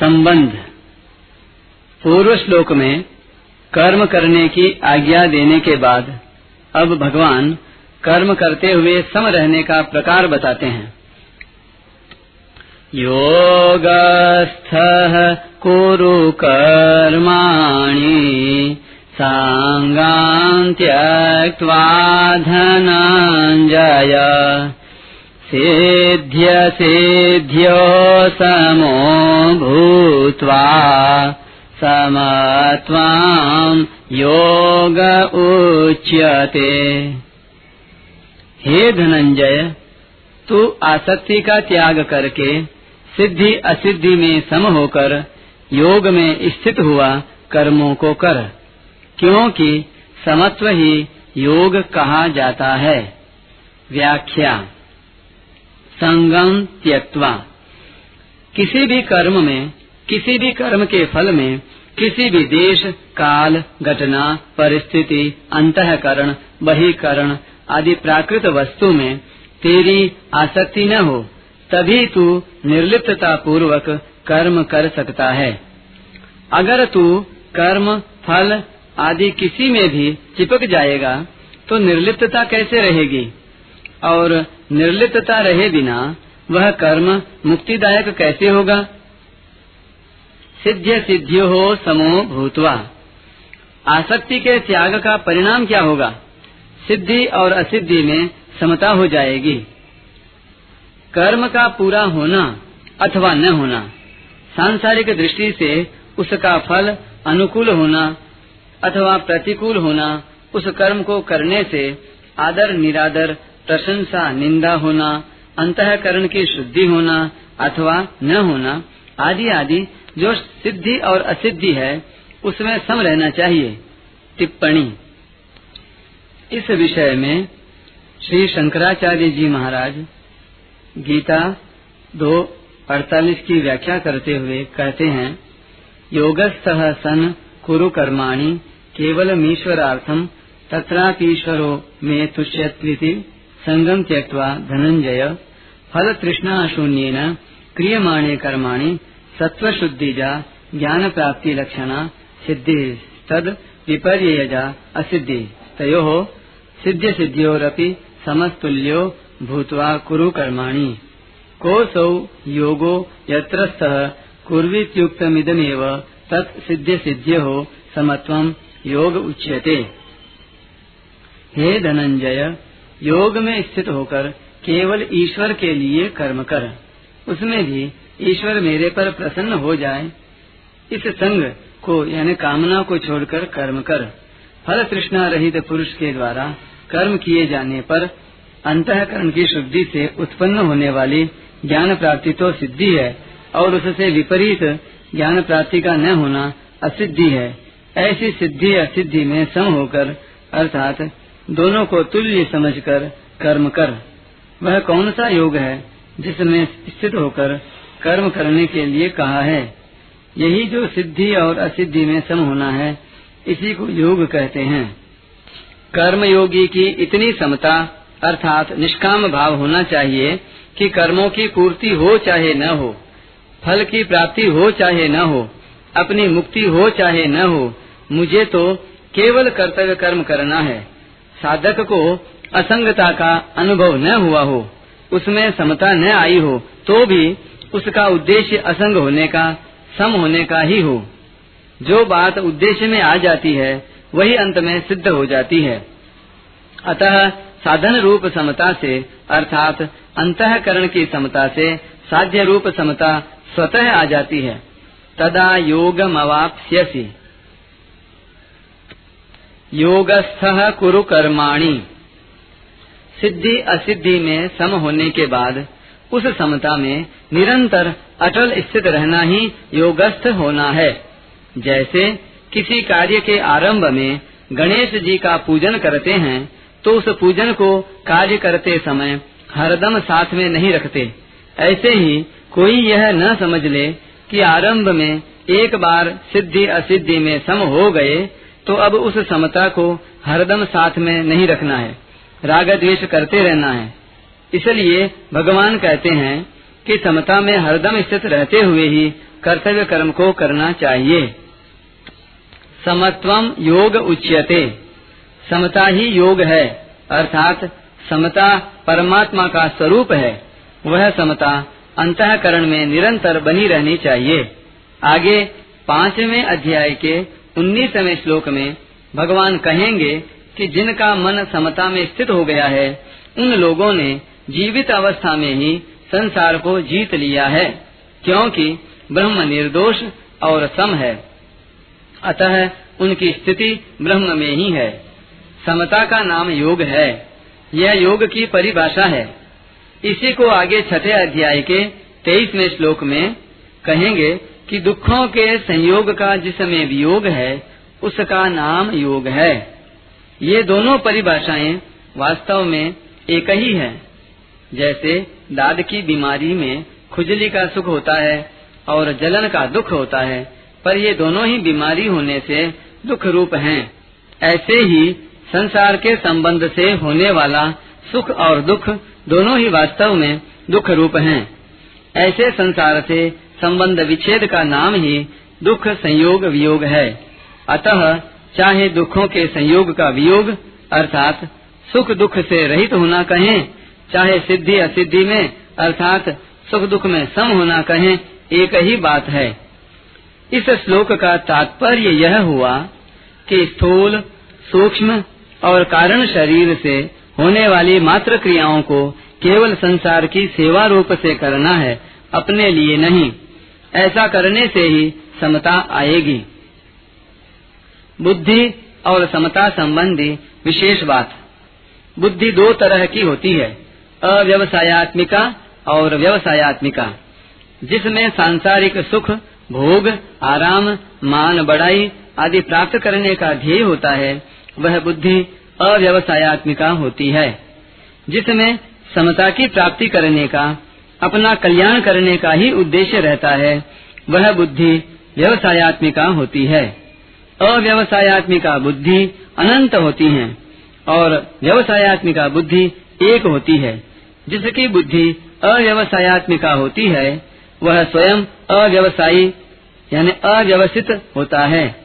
संबंध। पूर्व श्लोक में कर्म करने की आज्ञा देने के बाद अब भगवान कर्म करते हुए सम रहने का प्रकार बताते हैं। योगस्थः कुरु कर्माणि साङ्गान् त्यक्त्वा धनञ्जय सेध्य सेध्यो समो भूत्वा समत्वाम् योग उच्यते। हे धनंजय, तू आसक्ति का त्याग करके सिद्धि असिद्धि में सम होकर योग में स्थित हुआ कर्मों को कर, क्योंकि समत्व ही योग कहा जाता है। व्याख्या। संगम त्यक्वा किसी भी कर्म में, किसी भी कर्म के फल में, किसी भी देश, काल, घटना, परिस्थिति, अंतकरण, बहिकरण आदि प्राकृत वस्तु में तेरी आसक्ति न हो, तभी तू निर्लिप्तता पूर्वक कर्म कर सकता है। अगर तू कर्म, फल आदि किसी में भी चिपक जाएगा तो निर्लिप्तता कैसे रहेगी? और निर्लिप्तता रहे बिना वह कर्म मुक्तिदायक कैसे होगा? सिद्ध सिद्धियो हो समो भूतवा। आसक्ति के त्याग का परिणाम क्या होगा? सिद्धि और असिद्धि में समता हो जाएगी। कर्म का पूरा होना अथवा न होना, सांसारिक दृष्टि से उसका फल अनुकूल होना अथवा प्रतिकूल होना, उस कर्म को करने से आदर निरादर प्रशंसा, निंदा होना, अंतकरण की शुद्धि होना अथवा न होना, आदि आदि जो सिद्धि और असिद्धि है, उसमें सम रहना चाहिए। टिप्पणी। इस विषय में श्री शंकराचार्य जी महाराज गीता दो अड़तालीस की व्याख्या करते हुए कहते हैं, योगस्थ सन कुरु कर्माणि केवलमीश्वरार्थम तत्रापीश्वरो में तुष्यत्विति। संगम त्यक्त्वा धनंजय फल तृष्णा शून्येन क्रियमाणे कर्माणि सत्व शुद्धिजा ज्ञान प्राप्ति लक्षणा सिद्धि तद विपर्ययजा, असिद्धि। तयो सिद्ध सिद्धियोरपि समस्तुल्यो भूत्वा कुरु कर्माणि। कोऽसौ योगो यत्रस्थः कुर्वीत्युक्तमिदमेव, तत् सिद्ध सिद्ध्यो समत्वं योग उच्यते। हे धनंजय योग में स्थित होकर केवल ईश्वर के लिए कर्म कर। उसमें भी ईश्वर मेरे पर प्रसन्न हो जाए। इस संग को, यानी कामना को छोड़कर कर्म कर। फल तृष्णा रहित पुरुष के द्वारा कर्म किए जाने पर अंतकरण की शुद्धि से उत्पन्न होने वाली ज्ञान प्राप्ति तो सिद्धि है, और उससे विपरीत ज्ञान प्राप्ति का न होना असिद्धि है। ऐसी सिद्धि असिद्धि में सम होकर, अर्थात दोनों को तुल्य समझकर कर्म कर। वह कौन सा योग है जिसमें स्थित होकर कर्म करने के लिए कहा है? यही जो सिद्धि और असिद्धि में सम होना है, इसी को योग कहते हैं। कर्म योगी की इतनी समता, अर्थात निष्काम भाव होना चाहिए कि कर्मों की पूर्ति हो चाहे न हो, फल की प्राप्ति हो चाहे न हो, अपनी मुक्ति हो चाहे न हो, मुझे तो केवल कर्तव्य कर्म करना है। साधक को असंगता का अनुभव न हुआ हो, उसमें समता न आई हो तो भी उसका उद्देश्य असंग होने का, सम होने का ही हो। जो बात उद्देश्य में आ जाती है, वही अंत में सिद्ध हो जाती है। अतः साधन रूप समता से, अर्थात अंतकरण की समता से, साध्य रूप समता स्वतः आ जाती है। तदा योग मवाप्यसी योगस्थ कुरु कर्माणी। सिद्धि असिद्धि में सम होने के बाद, उस समता में निरंतर अटल स्थित रहना ही योगस्थ होना है। जैसे किसी कार्य के आरंभ में गणेश जी का पूजन करते हैं तो उस पूजन को कार्य करते समय हरदम साथ में नहीं रखते। ऐसे ही कोई यह न समझ ले कि आरंभ में एक बार सिद्धि असिद्धि में सम हो गए तो अब उस समता को हरदम साथ में नहीं रखना है। राग द्वेष करते रहना है। इसलिए भगवान कहते हैं कि समता में हरदम स्थित रहते हुए ही कर्तव्य कर्म को करना चाहिए। समत्वम योग उच्यते। समता ही योग है, अर्थात समता परमात्मा का स्वरूप है। वह समता अंतकरण में निरंतर बनी रहनी चाहिए। आगे पाँचवें अध्याय के उन्नीसवें श्लोक में भगवान कहेंगे कि जिनका मन समता में स्थित हो गया है, उन लोगों ने जीवित अवस्था में ही संसार को जीत लिया है, क्योंकि ब्रह्म निर्दोष और सम है। अतः उनकी स्थिति ब्रह्म में ही है। समता का नाम योग है। यह योग की परिभाषा है। इसी को आगे छठे अध्याय के तेईसवें श्लोक में कहेंगे कि दुखों के संयोग का जिसमें वियोग है, उसका नाम योग है। ये दोनों परिभाषाएँ वास्तव में एक ही है। जैसे दाद की बीमारी में खुजली का सुख होता है और जलन का दुख होता है, पर ये दोनों ही बीमारी होने से दुख रूप हैं। ऐसे ही संसार के संबंध से होने वाला सुख और दुख दोनों ही वास्तव में दुख रूप हैं। ऐसे संसार से संबंध विच्छेद का नाम ही दुख संयोग वियोग है। अतः चाहे दुखों के संयोग का वियोग, अर्थात सुख दुख से रहित होना कहें, चाहे सिद्धि असिद्धि में, अर्थात सुख दुख में सम होना कहें, एक ही बात है। इस श्लोक का तात्पर्य यह हुआ कि स्थूल, सूक्ष्म और कारण शरीर से होने वाली मात्र क्रियाओं को केवल संसार की सेवा रूप से करना है, अपने लिए नहीं। ऐसा करने से ही समता आएगी। बुद्धि और समता संबंधी विशेष बात। बुद्धि दो तरह की होती है, अव्यवसायत्मिका और व्यवसायत्मिका, जिसमें सांसारिक सुख, भोग, आराम, मान बढ़ाई आदि प्राप्त करने का ध्येय होता है, वह बुद्धि अव्यवसायत्मिका होती है, जिसमें समता की प्राप्ति करने का अपना कल्याण करने का ही उद्देश्य रहता है, वह बुद्धि व्यवसायत्मिका होती है। अव्यवसायत्मिका बुद्धि अनंत होती है और व्यवसायत्मिका बुद्धि एक होती है। जिसकी बुद्धि अव्यवसायत्मिका होती है, वह स्वयं अव्यवसायी, यानी अव्यवस्थित होता है।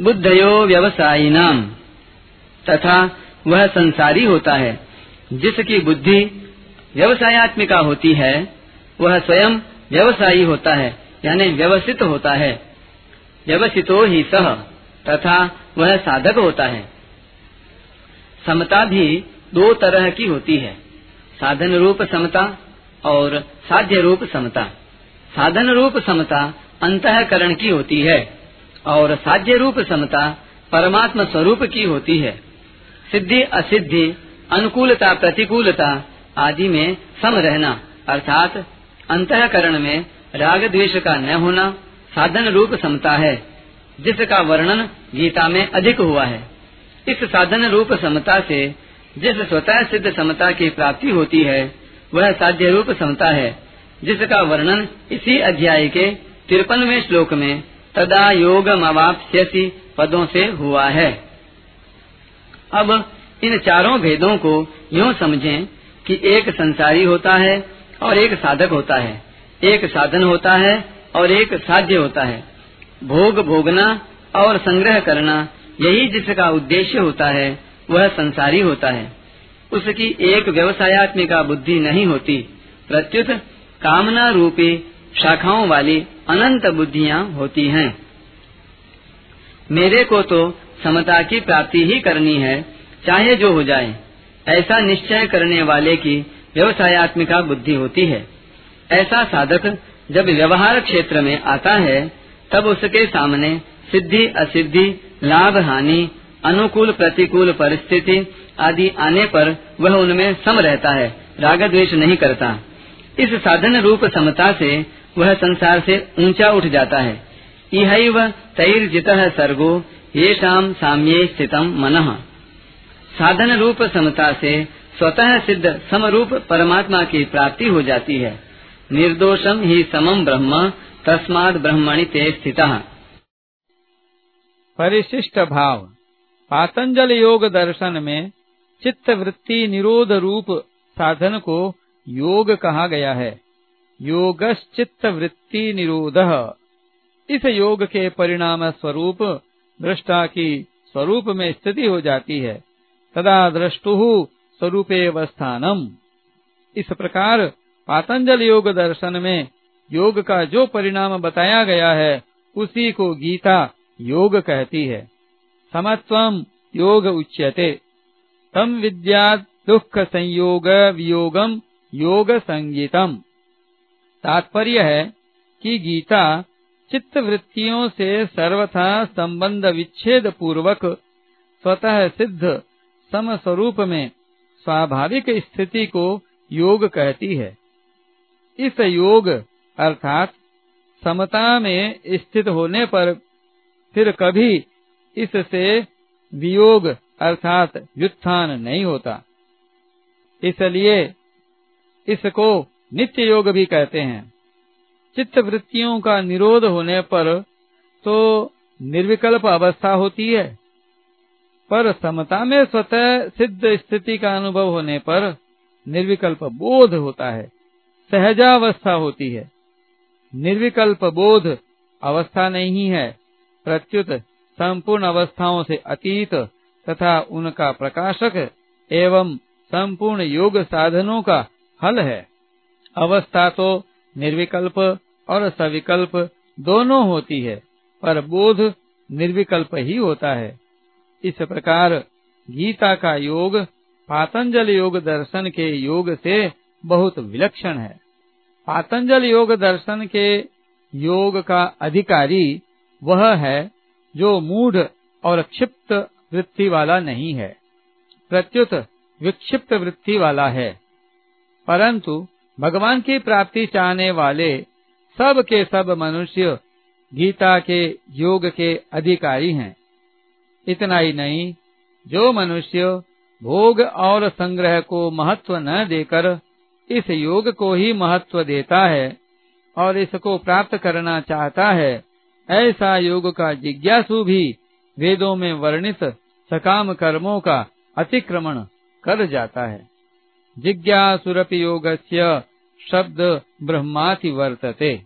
बुद्धयो व्यवसायी नाम तथा वह संसारी होता है, जिसकी बुद्धि व्यवसायत्मिका होती है, वह स्वयं व्यवसायी होता है, यानी व्यवस्थित होता है। व्यवस्थितो ही सह, तथा वह साधक होता है। समता भी दो तरह की होती है, साधन रूप समता और साध्य रूप समता। साधन रूप समता अंतकरण की होती है और साध्य रूप समता परमात्मा स्वरूप की होती है। सिद्धि असिद्धि, अनुकूलता प्रतिकूलता आदि में सम रहना, अर्थात अंतकरण में राग द्वेष का न होना साधन रूप समता है, जिसका वर्णन गीता में अधिक हुआ है। इस साधन रूप समता से जिस स्वतः सिद्ध समता की प्राप्ति होती है, वह साध्य रूप समता है, जिसका वर्णन इसी अध्याय के तिरपनवे श्लोक में तदा योग मवाप्यसी पदों से हुआ है। अब इन चारों भेदों को यूँ समझें कि एक संसारी होता है और एक साधक होता है। एक साधन होता है और एक साध्य होता है। भोग भोगना और संग्रह करना यही जिसका उद्देश्य होता है, वह संसारी होता है। उसकी एक व्यवसायत्मिका बुद्धि नहीं होती। प्रत्युत कामना रूपी शाखाओं वाली अनंत बुद्धियाँ होती हैं। मेरे को तो समता की प्राप्ति ही करनी है, चाहे जो हो जाए। ऐसा निश्चय करने वाले की व्यवसायत्मिका बुद्धि होती है। ऐसा साधक जब व्यवहार क्षेत्र में आता है, तब उसके सामने सिद्धि, असिद्धि, लाभ, हानि, अनुकूल, प्रतिकूल परिस्थिति आदि आने पर वह उनमें सम रहता है राग द्वेष नहीं करता। इस साधन रूप समता से वह संसार से ऊँचा उठ जाता है। इहैव तैर्जित सर्गो ये शाम साम्ये स्थितम मन। साधन रूप समता से स्वतः सिद्ध समरूप परमात्मा की प्राप्ति हो जाती है। निर्दोषम ही समम ब्रह्म तस्माद ब्रह्मणि ते स्थित। परिशिष्ट भाव। पातंजल योग दर्शन में चित्त वृत्ति निरोध रूप साधन को योग कहा गया है। योगश्चित्त वृत्ति निरोध। इस योग के परिणाम स्वरूप दृष्टा की स्वरूप में स्थिति हो जाती है। तदा दृष्टु स्वरूपे अवस्थानम इस प्रकार पातंजल योग दर्शन में योग का जो परिणाम बताया गया है, उसी को गीता योग कहती है। समत्वम योग उच्यते। तम विद्या दुख संयोग वियोगम योग संगीतम। तात्पर्य है कि गीता चित्त वृत्तियों से सर्वथा संबंध विच्छेद पूर्वक स्वतः सिद्ध सम स्वरूप में स्वाभाविक स्थिति को योग कहती है। इस योग अर्थात समता में स्थित होने पर फिर कभी इससे वियोग अर्थात व्युत्थान नहीं होता। इसलिए इसको नित्य योग भी कहते हैं। चित्त वृत्तियों का निरोध होने पर तो निर्विकल्प अवस्था होती है। पर समता में स्वतः सिद्ध स्थिति का अनुभव होने पर निर्विकल्प बोध होता है, सहजावस्था होती है। निर्विकल्प बोध अवस्था नहीं है, प्रत्युत संपूर्ण अवस्थाओं से अतीत तथा उनका प्रकाशक एवं संपूर्ण योग साधनों का हल है। अवस्था तो निर्विकल्प और सविकल्प दोनों होती है, पर बोध निर्विकल्प ही होता है। इस प्रकार गीता का योग, पातंजल योग दर्शन के योग से बहुत विलक्षण है। पातंजल योग दर्शन के योग का अधिकारी वह है जो मूढ़ और क्षिप्त वृत्ति वाला नहीं है। प्रत्युत विक्षिप्त वृत्ति वाला है। परंतु भगवान की प्राप्ति चाहने वाले सब के सब मनुष्य गीता के योग के अधिकारी हैं। इतना ही नहीं। जो मनुष्य भोग और संग्रह को महत्व न देकर इस योग को ही महत्व देता है और इसको प्राप्त करना चाहता है, ऐसा योग का जिज्ञासु भी वेदों में वर्णित सकाम कर्मों का अतिक्रमण कर जाता है। जिज्ञासुरपि योगस्य शब्द ब्रह्माति वर्तते।